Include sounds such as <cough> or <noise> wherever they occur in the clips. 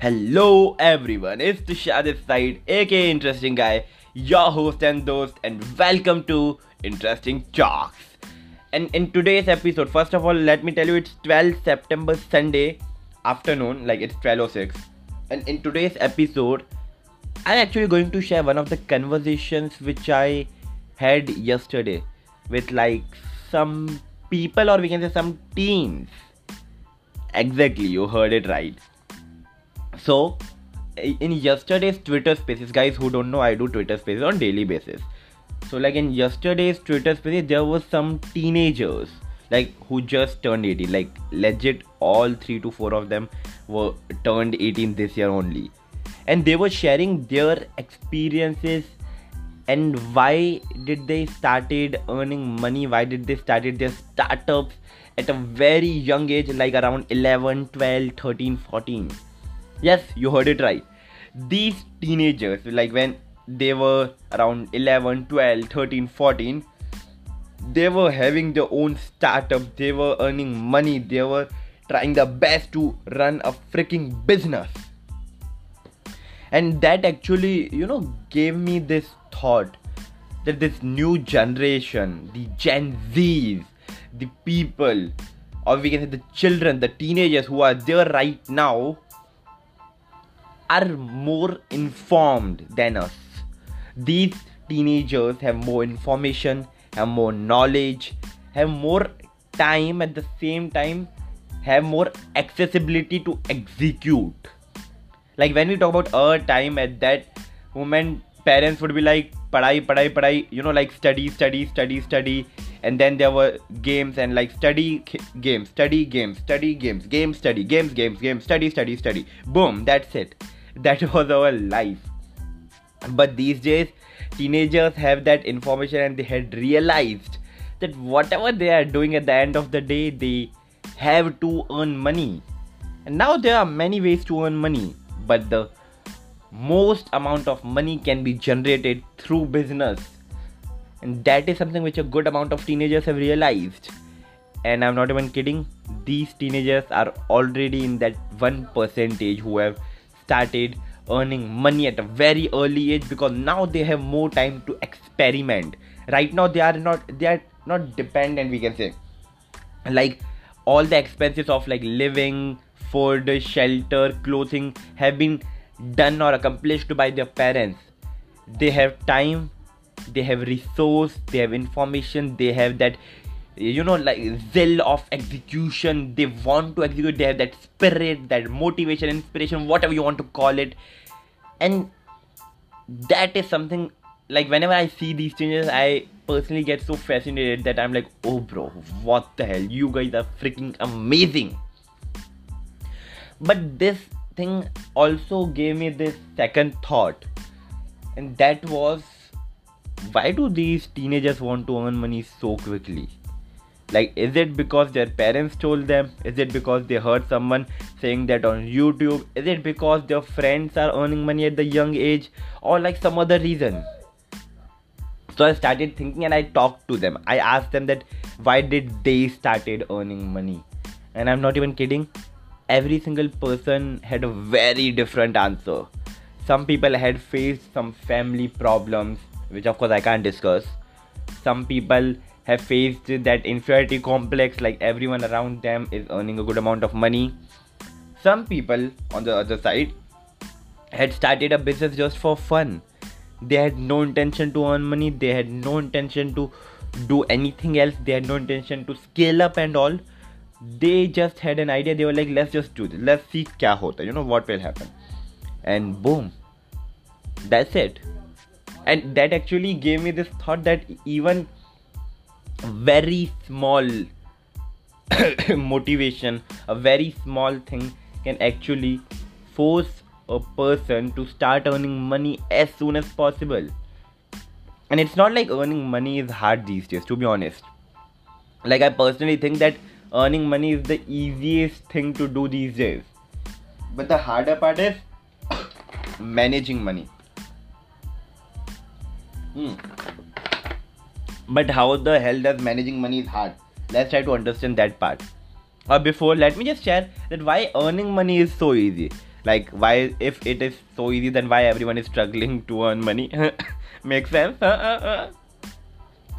Hello everyone, it's Tushar this side, aka Interesting Guy, your host and host, and welcome to Interesting Talks. And in today's episode, first of all, let me tell you it's 12 September Sunday afternoon, like it's 12.06. And in today's episode, I'm actually going to share one of the conversations which I had yesterday with like some people or we can say some teens. Exactly, you heard it right. So, in yesterday's Twitter spaces, guys who don't know, I do Twitter spaces on daily basis. So, like in yesterday's Twitter spaces, there was some teenagers like who just turned 18 like legit all 3 to 4 of them were turned 18 this year only. And they were sharing their experiences and why did they started earning money why did they started their startups at a very young age like around 11 12 13 14 yes you heard it right. These teenagers like when they were around 11 12 13 14 they were having their own startup. They were earning money. They were trying their best to run a freaking business. And that actually you know gave me this thought that this new generation the gen z's the people or we can say the children the teenagers who are there right now are more informed than us. These teenagers have more information have more knowledge have more time at the same time have more accessibility to execute. Like when we talk about our time at that moment parents would be like padai padai padai you know like study study study study and then there were games and like study games study games study games game study games games games study study study. Boom that's it that <laughs> was our life. But these days teenagers have that information and they had realized that whatever they are doing at the end of the day they have to earn money. And now there are many ways to earn money but the most amount of money can be generated through business. And that is something which a good amount of teenagers have realized. And i'm not even kidding these teenagers are already in that 1 percentage who have started earning money at a very early age because now they have more time to experiment. Right now they are not they are not dependent we can say. Like all the expenses of like living food shelter clothing have been done or accomplished by their parents. They have time they have resource they have information they have that you know like zeal of execution. They want to execute. They have that spirit that motivation inspiration whatever you want to call it. And that is something like whenever i see these changes i personally get so fascinated that i'm like oh bro what the hell? You guys are freaking amazing. But this thing also gave me this second thought. And that was why do these teenagers want to earn money so quickly like is it because their parents told them? Is it because they heard someone saying that on youtube? Is it because their friends are earning money at the young age? Or like some other reason? So i started thinking and i talked to them. I asked them that why did they started earning money? And i'm not even kidding. Every single person had a very different answer. Some people had faced some family problems, which of course I can't discuss. Some people have faced that inferiority complex, like everyone around them is earning a good amount of money. Some people, on the other side, had started a business just for fun. They had no intention to earn money, they had no intention to do anything else, they had no intention to scale up and all. They just had an idea. They were like let's just do this. Let's see kya hota. You know what will happen. And boom. That's it. And that actually gave me this thought that even very small <coughs> motivation a very small thing can actually force a person to start earning money as soon as possible and it's not like earning money is hard these days to be honest like i personally think that earning money is the easiest thing to do these days. But the harder part is <coughs> managing money. Hmm. But how the hell does managing money is hard? Let's try to understand that part. Uh, before, let me just share that why earning money is so easy. like why if it is so easy then why everyone is struggling to earn money <laughs> makes sense uh, uh, uh.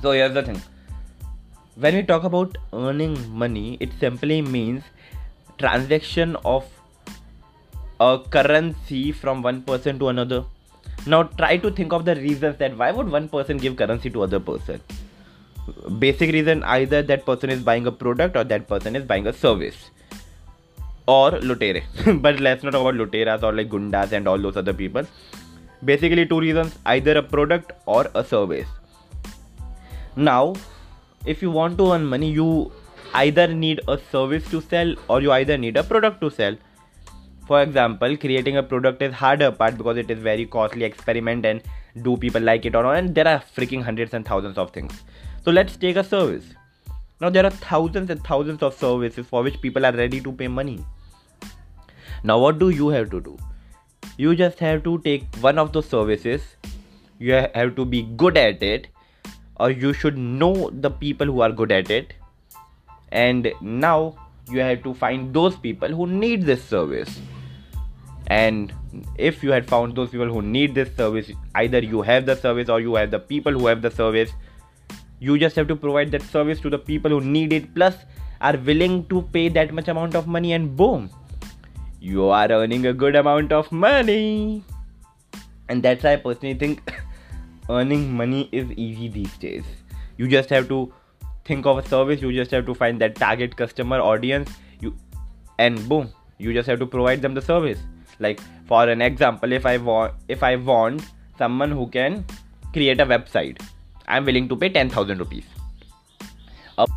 so here's the thing when we talk about earning money it simply means transaction of a currency from one person to another now try to think of the reasons that why would one person give currency to other person basic reason either that person is buying a product or that person is buying a service. Or lutere <laughs> but let's not talk about luteras or like gundas and all those other people. Basically two reasons. Either a product or a service. Now if you want to earn money you either need a service to sell or you either need a product to sell. For example creating a product is harder part because it is very costly experiment and do people like it or not and there are freaking hundreds and thousands of things so let's take a service. Now there are thousands and thousands of services for which people are ready to pay money. Now what do you have to do? You just have to take one of those services. You have to be good at it or you should know the people who are good at it. And now you have to find those people who need this service and if you had found those people who need this service either you have the service or you have the people who have the service you just have to provide that service to the people who need it plus are willing to pay that much amount of money and boom you are earning a good amount of money. And that's why i personally think <laughs> earning money is easy these days. You just have to think of a service you just have to find that target customer audience you and boom you just have to provide them the service. Like for an example if i want if i want someone who can create a website I'm willing to pay 10,000 rupees. Uh,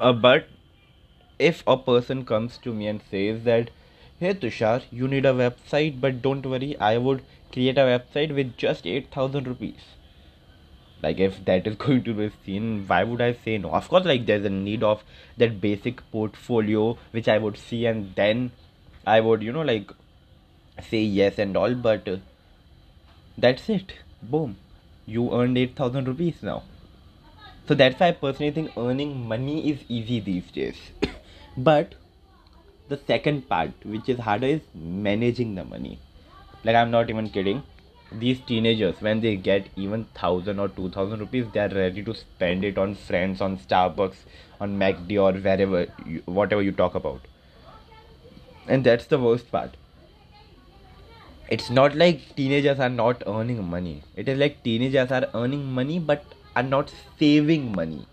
uh, but if a person comes to me and says that, hey Tushar, you need a website, but don't worry, I would create a website with just 8,000 rupees. Like, if that is <laughs> going to be seen, why would I say no? Of course, like, there's a need of that basic portfolio which I would see, and then I would, you know, like, say yes and all, but. That's it. Boom. You earned 8000 rupees now. So that's why i personally think earning money is easy these days. <coughs> But the second part which is harder is managing the money. Like i'm not even kidding. These teenagers when they get even 1000 or 2000 rupees they are ready to spend it on friends on starbucks on macd or wherever you, whatever you talk about. And that's the worst part it's not like teenagers are not earning money. It is like teenagers are earning money but are not saving money.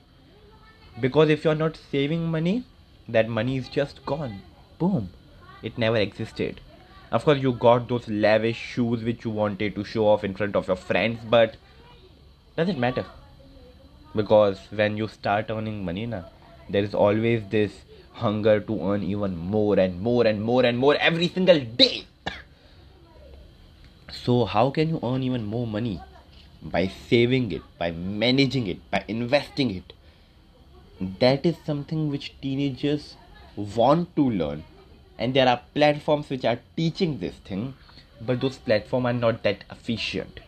Because if you're not saving money that money is just gone. Boom. It never existed. Of course you got those lavish shoes which you wanted to show off in front of your friends but does it matter? Because when you start earning money now there is always this hunger to earn even more and more and more and more every single day so, how can you earn even more money? By saving it, by managing it, by investing it. That is something which teenagers want to learn. And there are platforms which are teaching this thing, but those platforms are not that efficient.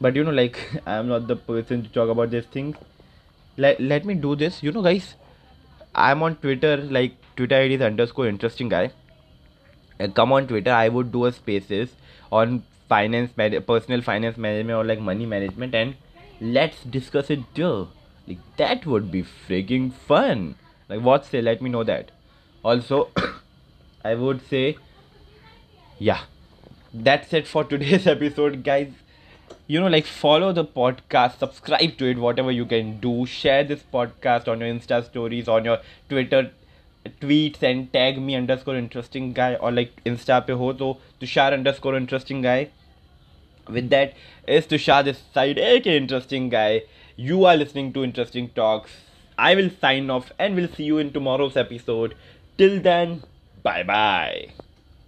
But you know, like, <laughs> I am not the person to talk about these things. Let, let me do this. You know, guys, I'm on Twitter, like, Twitter ID is underscore interesting guy Uh, come on Twitter, I would do a spaces on finance, personal finance management or like money management, and let's discuss it there. Like that would be freaking fun. Like what say? Let me know that. Also, <coughs> I would say, yeah, that's it for today's <laughs> episode, guys. You know, like follow the podcast, subscribe to it, whatever you can do. Share this podcast on your Insta stories, on your Twitter tweets and tag me underscore interesting guy or like insta pe ho to tushar underscore interesting guy. With that is tushar this side aka interesting guy. You are listening to interesting talks. I will sign off and we'll see you in tomorrow's episode. Till then bye bye